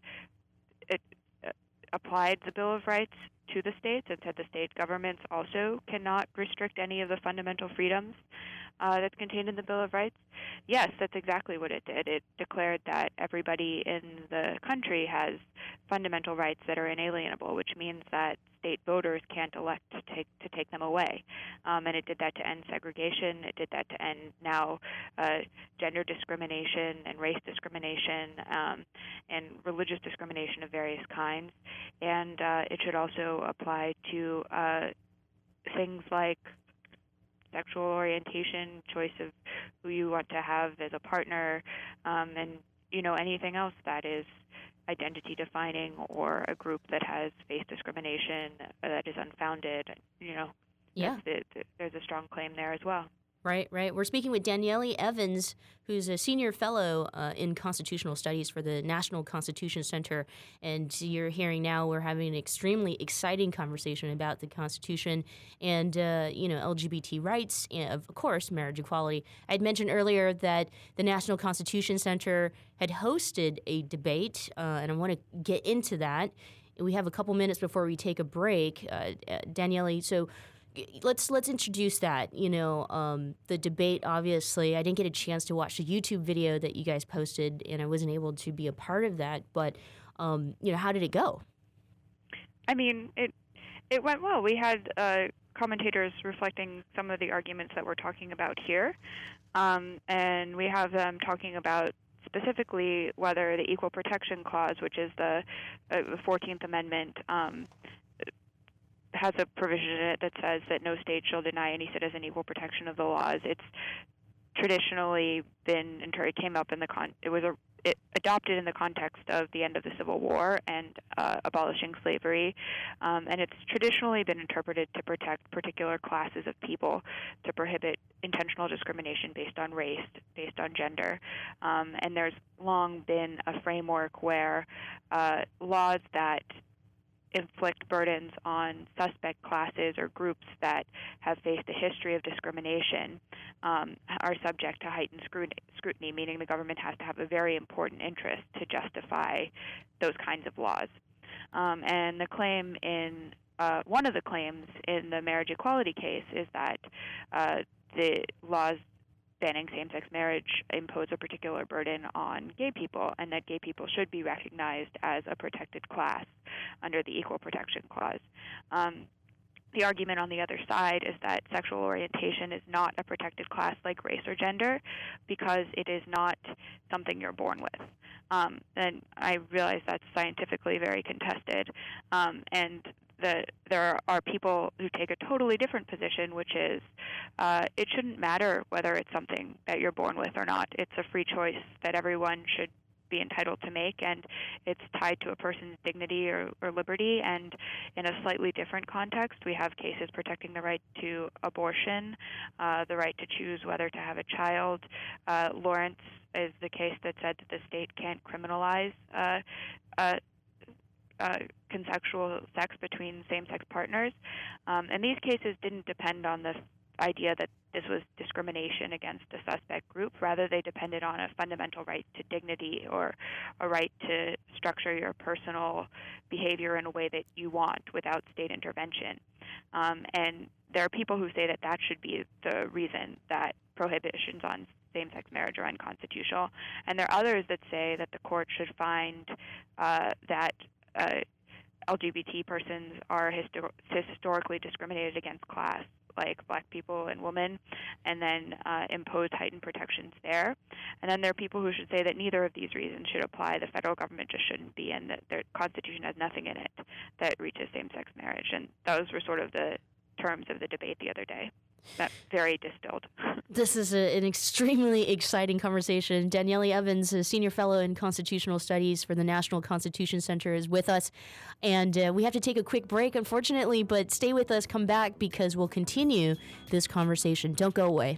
it, uh, applied the Bill of Rights to the states and said the state governments also cannot restrict any of the fundamental freedoms uh, that's contained in the Bill of Rights? Yes, that's exactly what it did. It declared that everybody in the country has fundamental rights that are inalienable, which means that state voters can't elect to take to take them away. Um, and it did that to end segregation. It did that to end now uh, gender discrimination and race discrimination um, and religious discrimination of various kinds. And uh, it should also apply to uh, things like sexual orientation, choice of who you want to have as a partner, um, and you know anything else that is identity defining or a group that has faced discrimination that is unfounded. You know, yeah, there's a strong claim there as well. Right, right. We're speaking with Danieli Evans, who's a senior fellow uh, in constitutional studies for the National Constitution Center. And you're hearing now we're having an extremely exciting conversation about the Constitution and, uh, you know, LGBT rights, and of course, marriage equality. I'd mentioned earlier that the National Constitution Center had hosted a debate, uh, and I want to get into that. We have a couple minutes before we take a break. Uh, uh, so let's let's introduce that. You know, um, the debate. Obviously, I didn't get a chance to watch the YouTube video that you guys posted, and I wasn't able to be a part of that. But um, you know, how did it go? I mean, it it went well. We had uh, commentators reflecting some of the arguments that we're talking about here, um, and we have them talking about specifically whether the Equal Protection Clause, which is the uh, Fourteenth Amendment, um, has a provision in it that says that no state shall deny any citizen equal protection of the laws. It's traditionally been, it came up in the con, it was a it adopted in the context of the end of the Civil War and uh, abolishing slavery, um, and it's traditionally been interpreted to protect particular classes of people, to prohibit intentional discrimination based on race, based on gender, um, and there's long been a framework where uh, laws that inflict burdens on suspect classes or groups that have faced a history of discrimination um, are subject to heightened scrutiny, meaning the government has to have a very important interest to justify those kinds of laws. Um, and the claim in uh, one of the claims in the marriage equality case is that uh, the laws banning same sex marriage impose a particular burden on gay people, and that gay people should be recognized as a protected class under the Equal Protection Clause. Um, the argument on the other side is that sexual orientation is not a protected class like race or gender because it is not something you're born with. Um, and I realize that's scientifically very contested. Um, and that there are people who take a totally different position, which is uh, it shouldn't matter whether it's something that you're born with or not. It's a free choice that everyone should be entitled to make, and it's tied to a person's dignity or, or liberty. And in a slightly different context, we have cases protecting the right to abortion, uh, the right to choose whether to have a child. Uh, Lawrence is the case that said that the state can't criminalize uh, uh, uh, consensual sex between same-sex partners. Um, and these cases didn't depend on the idea that this was discrimination against a suspect group. Rather, they depended on a fundamental right to dignity or a right to structure your personal behavior in a way that you want without state intervention. Um, and there are people who say that that should be the reason that prohibitions on same sex marriage are unconstitutional. And there are others that say that the court should find uh, that uh, LGBT persons are histor- historically discriminated against class, like black people and women, and then uh, impose heightened protections there. And then there are people who should say that neither of these reasons should apply. The federal government just shouldn't be, and that the Constitution has nothing in it that reaches same sex marriage. And those were sort of the terms of the debate the other day that very distilled. this is a, an extremely exciting conversation. Danieli Evans, a senior fellow in constitutional studies for the National Constitution Center, is with us. And uh, we have to take a quick break, unfortunately, but stay with us, come back, because we'll continue this conversation. Don't go away.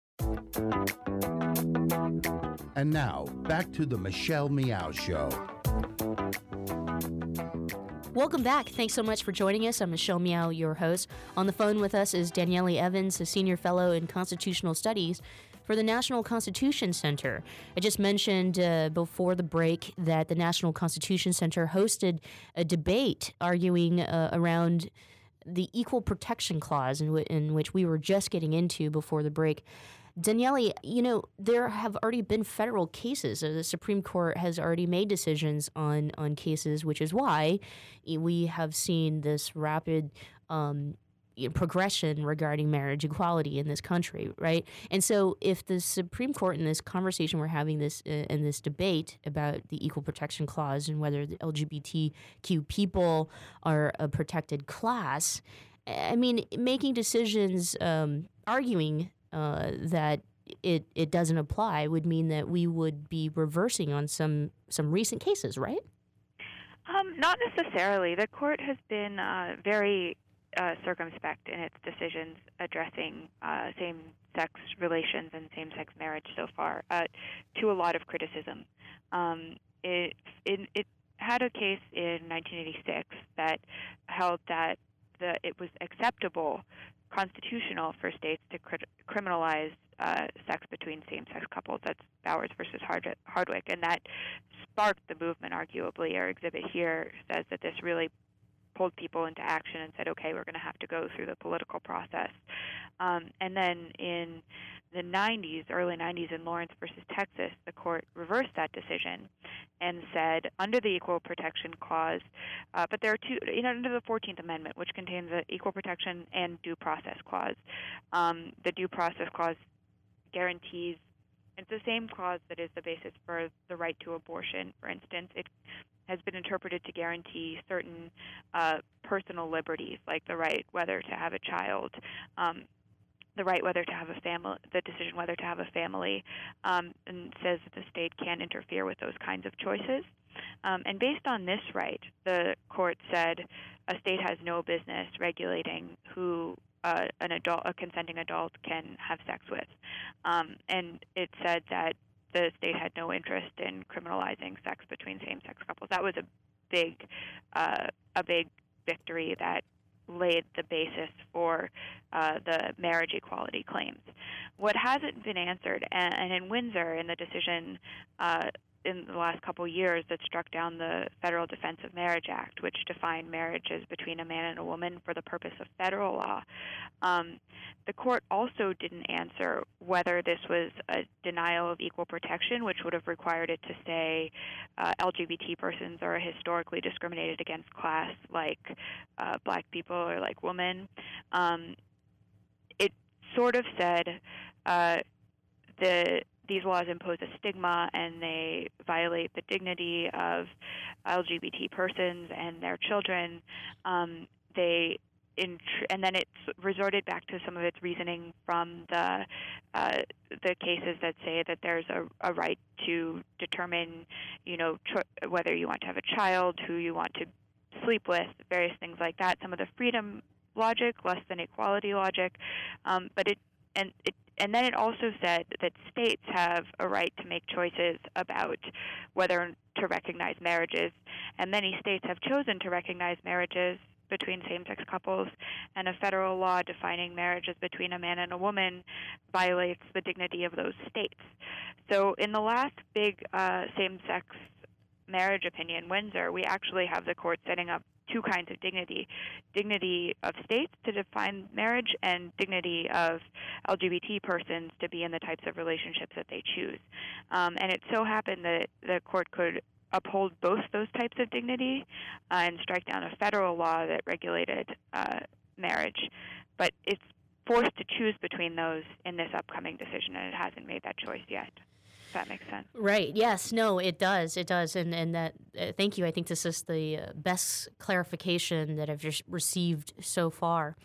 And now, back to the Michelle Meow Show. Welcome back. Thanks so much for joining us. I'm Michelle Meow, your host. On the phone with us is Danieli Evans, a senior fellow in constitutional studies for the National Constitution Center. I just mentioned uh, before the break that the National Constitution Center hosted a debate arguing uh, around the Equal Protection Clause, in, w- in which we were just getting into before the break. Danieli, you know, there have already been federal cases. The Supreme Court has already made decisions on, on cases, which is why we have seen this rapid um, progression regarding marriage equality in this country, right? And so, if the Supreme Court in this conversation we're having this uh, in this debate about the Equal Protection Clause and whether the LGBTQ people are a protected class, I mean, making decisions, um, arguing uh, that it it doesn't apply would mean that we would be reversing on some some recent cases, right? Um, not necessarily. The court has been uh, very uh, circumspect in its decisions addressing uh, same-sex relations and same-sex marriage so far, uh, to a lot of criticism. Um, it, it, it had a case in 1986 that held that the, it was acceptable constitutional for states to cri- criminalize uh, sex between same-sex couples. That's Bowers versus Hard- Hardwick, and that sparked the movement. Arguably, our exhibit here says that this really pulled people into action and said, okay, we're going to have to go through the political process. Um, and then in the 90s, early 90s, in Lawrence versus Texas, the court reversed that decision and said, under the Equal Protection Clause, uh, but there are two, you know, under the 14th Amendment, which contains the Equal Protection and Due Process Clause. Um, the Due Process Clause guarantees it's the same clause that is the basis for the right to abortion, for instance. It has been interpreted to guarantee certain uh, personal liberties, like the right whether to have a child, um, the right whether to have a family, the decision whether to have a family, um, and says that the state can't interfere with those kinds of choices. Um, and based on this right, the court said a state has no business regulating who uh, an adult, a consenting adult, can have sex with. Um, and it said that the state had no interest in criminalizing sex between same-sex couples. That was a big, uh, a big victory that laid the basis for uh, the marriage equality claims. What hasn't been answered, and, and in Windsor, in the decision uh, in the last couple of years that struck down the Federal Defense of Marriage Act, which defined marriage as between a man and a woman for the purpose of federal law. Um, the court also didn't answer whether this was a denial of equal protection, which would have required it to say uh, LGBT persons are a historically discriminated against class like uh, black people or like women. Um, it sort of said uh, the these laws impose a stigma and they violate the dignity of LGBT persons and their children. Um, they and then it's resorted back to some of its reasoning from the uh, the cases that say that there's a, a right to determine, you know, tr- whether you want to have a child, who you want to sleep with, various things like that. Some of the freedom logic, less than equality logic, um, but it and it and then it also said that states have a right to make choices about whether to recognize marriages, and many states have chosen to recognize marriages between same sex couples, and a federal law defining marriages between a man and a woman violates the dignity of those states. So, in the last big uh, same sex marriage opinion, Windsor, we actually have the court setting up two kinds of dignity dignity of states to define marriage, and dignity of LGBT persons to be in the types of relationships that they choose. Um, and it so happened that the court could uphold both those types of dignity uh, and strike down a federal law that regulated uh, marriage. But it's forced to choose between those in this upcoming decision, and it hasn't made that choice yet that makes sense. Right. Yes. No. It does. It does. And and that. Uh, thank you. I think this is the uh, best clarification that I've just received so far.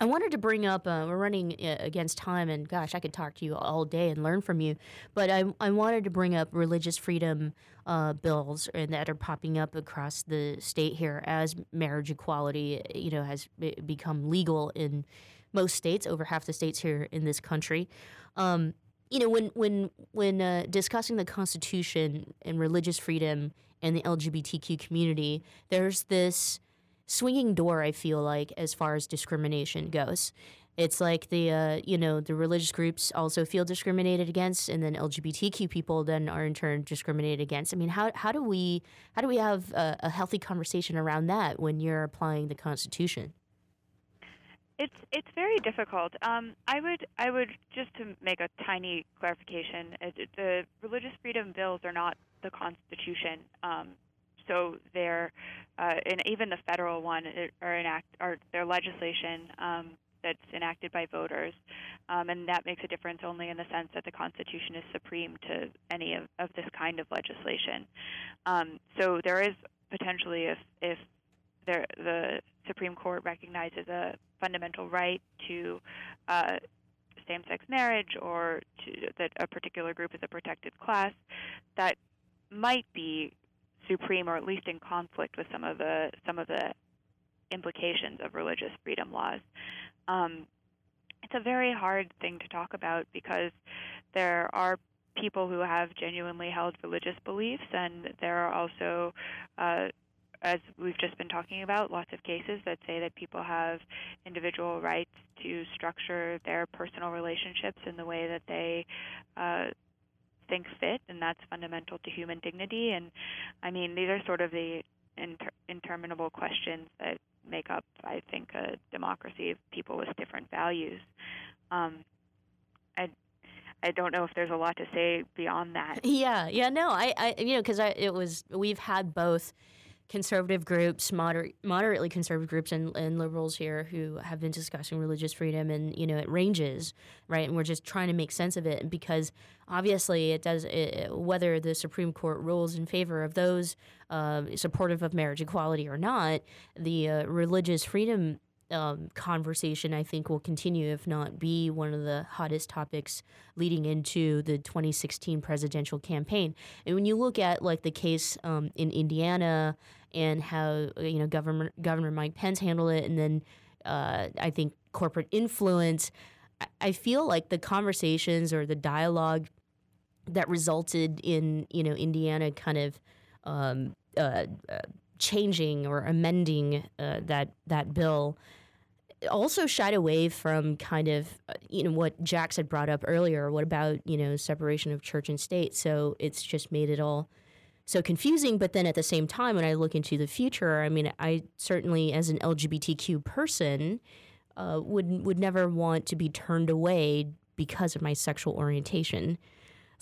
I wanted to bring up. Uh, we're running uh, against time, and gosh, I could talk to you all day and learn from you. But I I wanted to bring up religious freedom uh, bills and that are popping up across the state here as marriage equality, you know, has become legal in most states, over half the states here in this country. Um, you know, when when when uh, discussing the Constitution and religious freedom and the LGBTQ community, there's this swinging door. I feel like as far as discrimination goes, it's like the uh, you know the religious groups also feel discriminated against, and then LGBTQ people then are in turn discriminated against. I mean, how how do we how do we have a, a healthy conversation around that when you're applying the Constitution? It's it's very difficult. Um, I would I would just to make a tiny clarification. Uh, the religious freedom bills are not the Constitution. Um, so they're uh, and even the federal one are enact are their legislation um, that's enacted by voters, um, and that makes a difference only in the sense that the Constitution is supreme to any of, of this kind of legislation. Um, so there is potentially if if there, the Supreme Court recognizes a fundamental right to uh, same-sex marriage or to, that a particular group is a protected class, that might be supreme or at least in conflict with some of the some of the implications of religious freedom laws. Um, it's a very hard thing to talk about because there are people who have genuinely held religious beliefs, and there are also uh, as we've just been talking about, lots of cases that say that people have individual rights to structure their personal relationships in the way that they uh, think fit, and that's fundamental to human dignity. And I mean, these are sort of the inter- interminable questions that make up, I think, a democracy of people with different values. Um, I I don't know if there's a lot to say beyond that. Yeah, yeah, no, I, I you know, because it was we've had both conservative groups, moderate, moderately conservative groups, and, and liberals here who have been discussing religious freedom, and you know it ranges, right? And we're just trying to make sense of it because obviously it does. It, whether the Supreme Court rules in favor of those uh, supportive of marriage equality or not, the uh, religious freedom um, conversation, I think, will continue, if not be one of the hottest topics leading into the 2016 presidential campaign. And when you look at like the case um, in Indiana and how you know Governor Governor Mike Pence handled it, and then uh, I think corporate influence. I feel like the conversations or the dialogue that resulted in you know Indiana kind of um, uh, uh, changing or amending uh, that that bill also shied away from kind of uh, you know what Jax had brought up earlier. What about you know separation of church and state? So it's just made it all so confusing. But then at the same time, when I look into the future, I mean, I certainly as an LGBTQ person uh, would would never want to be turned away because of my sexual orientation.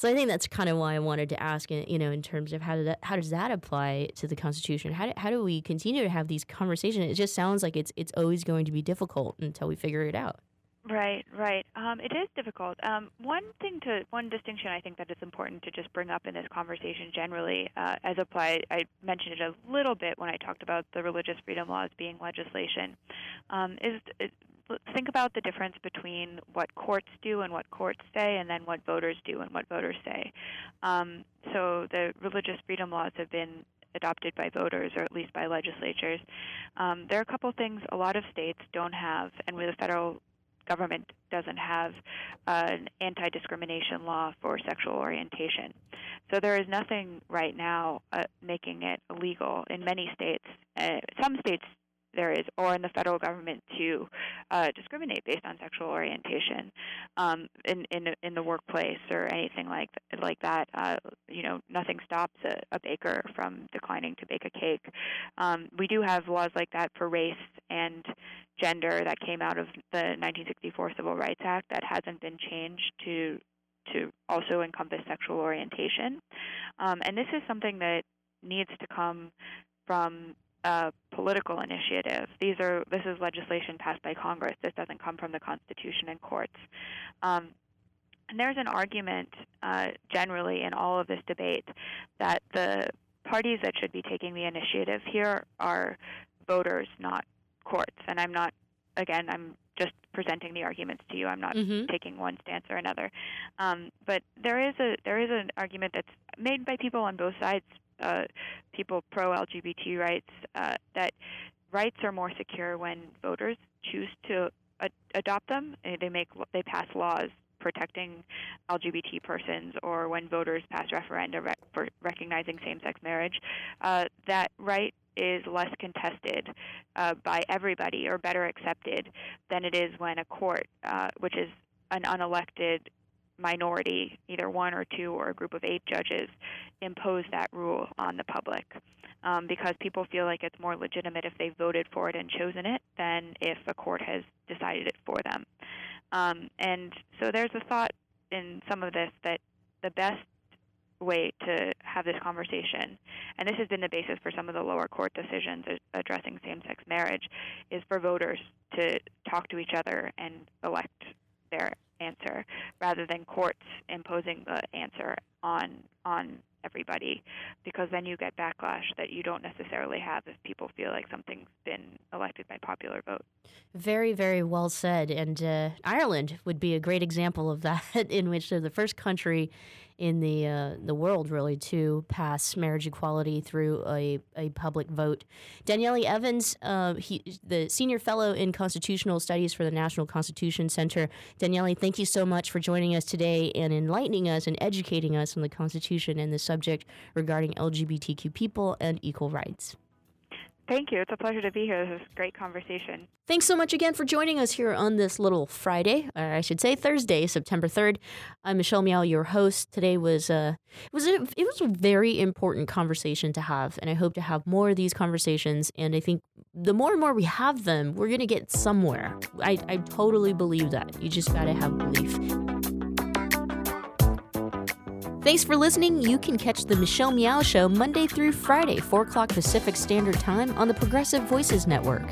So I think that's kind of why I wanted to ask, you know, in terms of how, did that, how does that apply to the Constitution? How do, how do we continue to have these conversations? It just sounds like it's it's always going to be difficult until we figure it out. Right, right. Um, it is difficult. Um, one thing to one distinction I think that is important to just bring up in this conversation generally, uh, as applied. I mentioned it a little bit when I talked about the religious freedom laws being legislation. Um, is think about the difference between what courts do and what courts say, and then what voters do and what voters say. Um, so the religious freedom laws have been adopted by voters or at least by legislatures. Um, there are a couple things a lot of states don't have, and with the federal government doesn't have an anti discrimination law for sexual orientation. So there is nothing right now uh, making it illegal in many states. Uh, some states there is, or in the federal government to uh, discriminate based on sexual orientation um, in, in in the workplace or anything like like that. Uh, you know, nothing stops a, a, baker from declining to bake a cake. Um, we do have laws like that for race and gender that came out of the 1964 Civil Rights Act that hasn't been changed to to also encompass sexual orientation. Um, and this is something that needs to come from a political initiative. These are this is legislation passed by Congress. This doesn't come from the Constitution and courts. Um, and there's an argument uh, generally in all of this debate that the parties that should be taking the initiative here are voters, not courts. And I'm not, again, I'm just presenting the arguments to you. I'm not mm-hmm. taking one stance or another. Um, but there is a there is an argument that's made by people on both sides uh, people pro LGBT rights uh, that rights are more secure when voters choose to ad- adopt them. They make they pass laws protecting LGBT persons, or when voters pass referenda re- for recognizing same-sex marriage. Uh, that right is less contested uh, by everybody, or better accepted than it is when a court, uh, which is an unelected minority, either one or two or a group of eight judges, impose that rule on the public. Um, because people feel like it's more legitimate if they voted for it and chosen it than if a court has decided it for them. Um, and so there's a thought in some of this that the best way to have this conversation, and this has been the basis for some of the lower court decisions addressing same sex marriage, is for voters to talk to each other and elect their answer rather than courts imposing the answer on on everybody because then you get backlash that you don't necessarily have if people feel like something's been elected by popular vote. Very, very well said. And uh, Ireland would be a great example of that, in which they're the first country in the uh, the world really to pass marriage equality through a, a public vote. Danieli Evans, uh, he, the senior fellow in constitutional studies for the National Constitution Center. Danieli, thank you so much for joining us today and enlightening us and educating us on the Constitution and the subject regarding LGBTQ people and equal rights. Thank you. It's a pleasure to be here. This is a great conversation. Thanks so much again for joining us here on this little Friday, or I should say Thursday, September 3rd. I'm Michelle Meow, your host. Today was a it was a, it was a very important conversation to have, and I hope to have more of these conversations. And I think the more and more we have them, we're gonna get somewhere. I, I totally believe that. You just gotta have belief. Thanks for listening. You can catch the Michelle Meow Show Monday through Friday, 4 o'clock Pacific Standard Time on the Progressive Voices Network.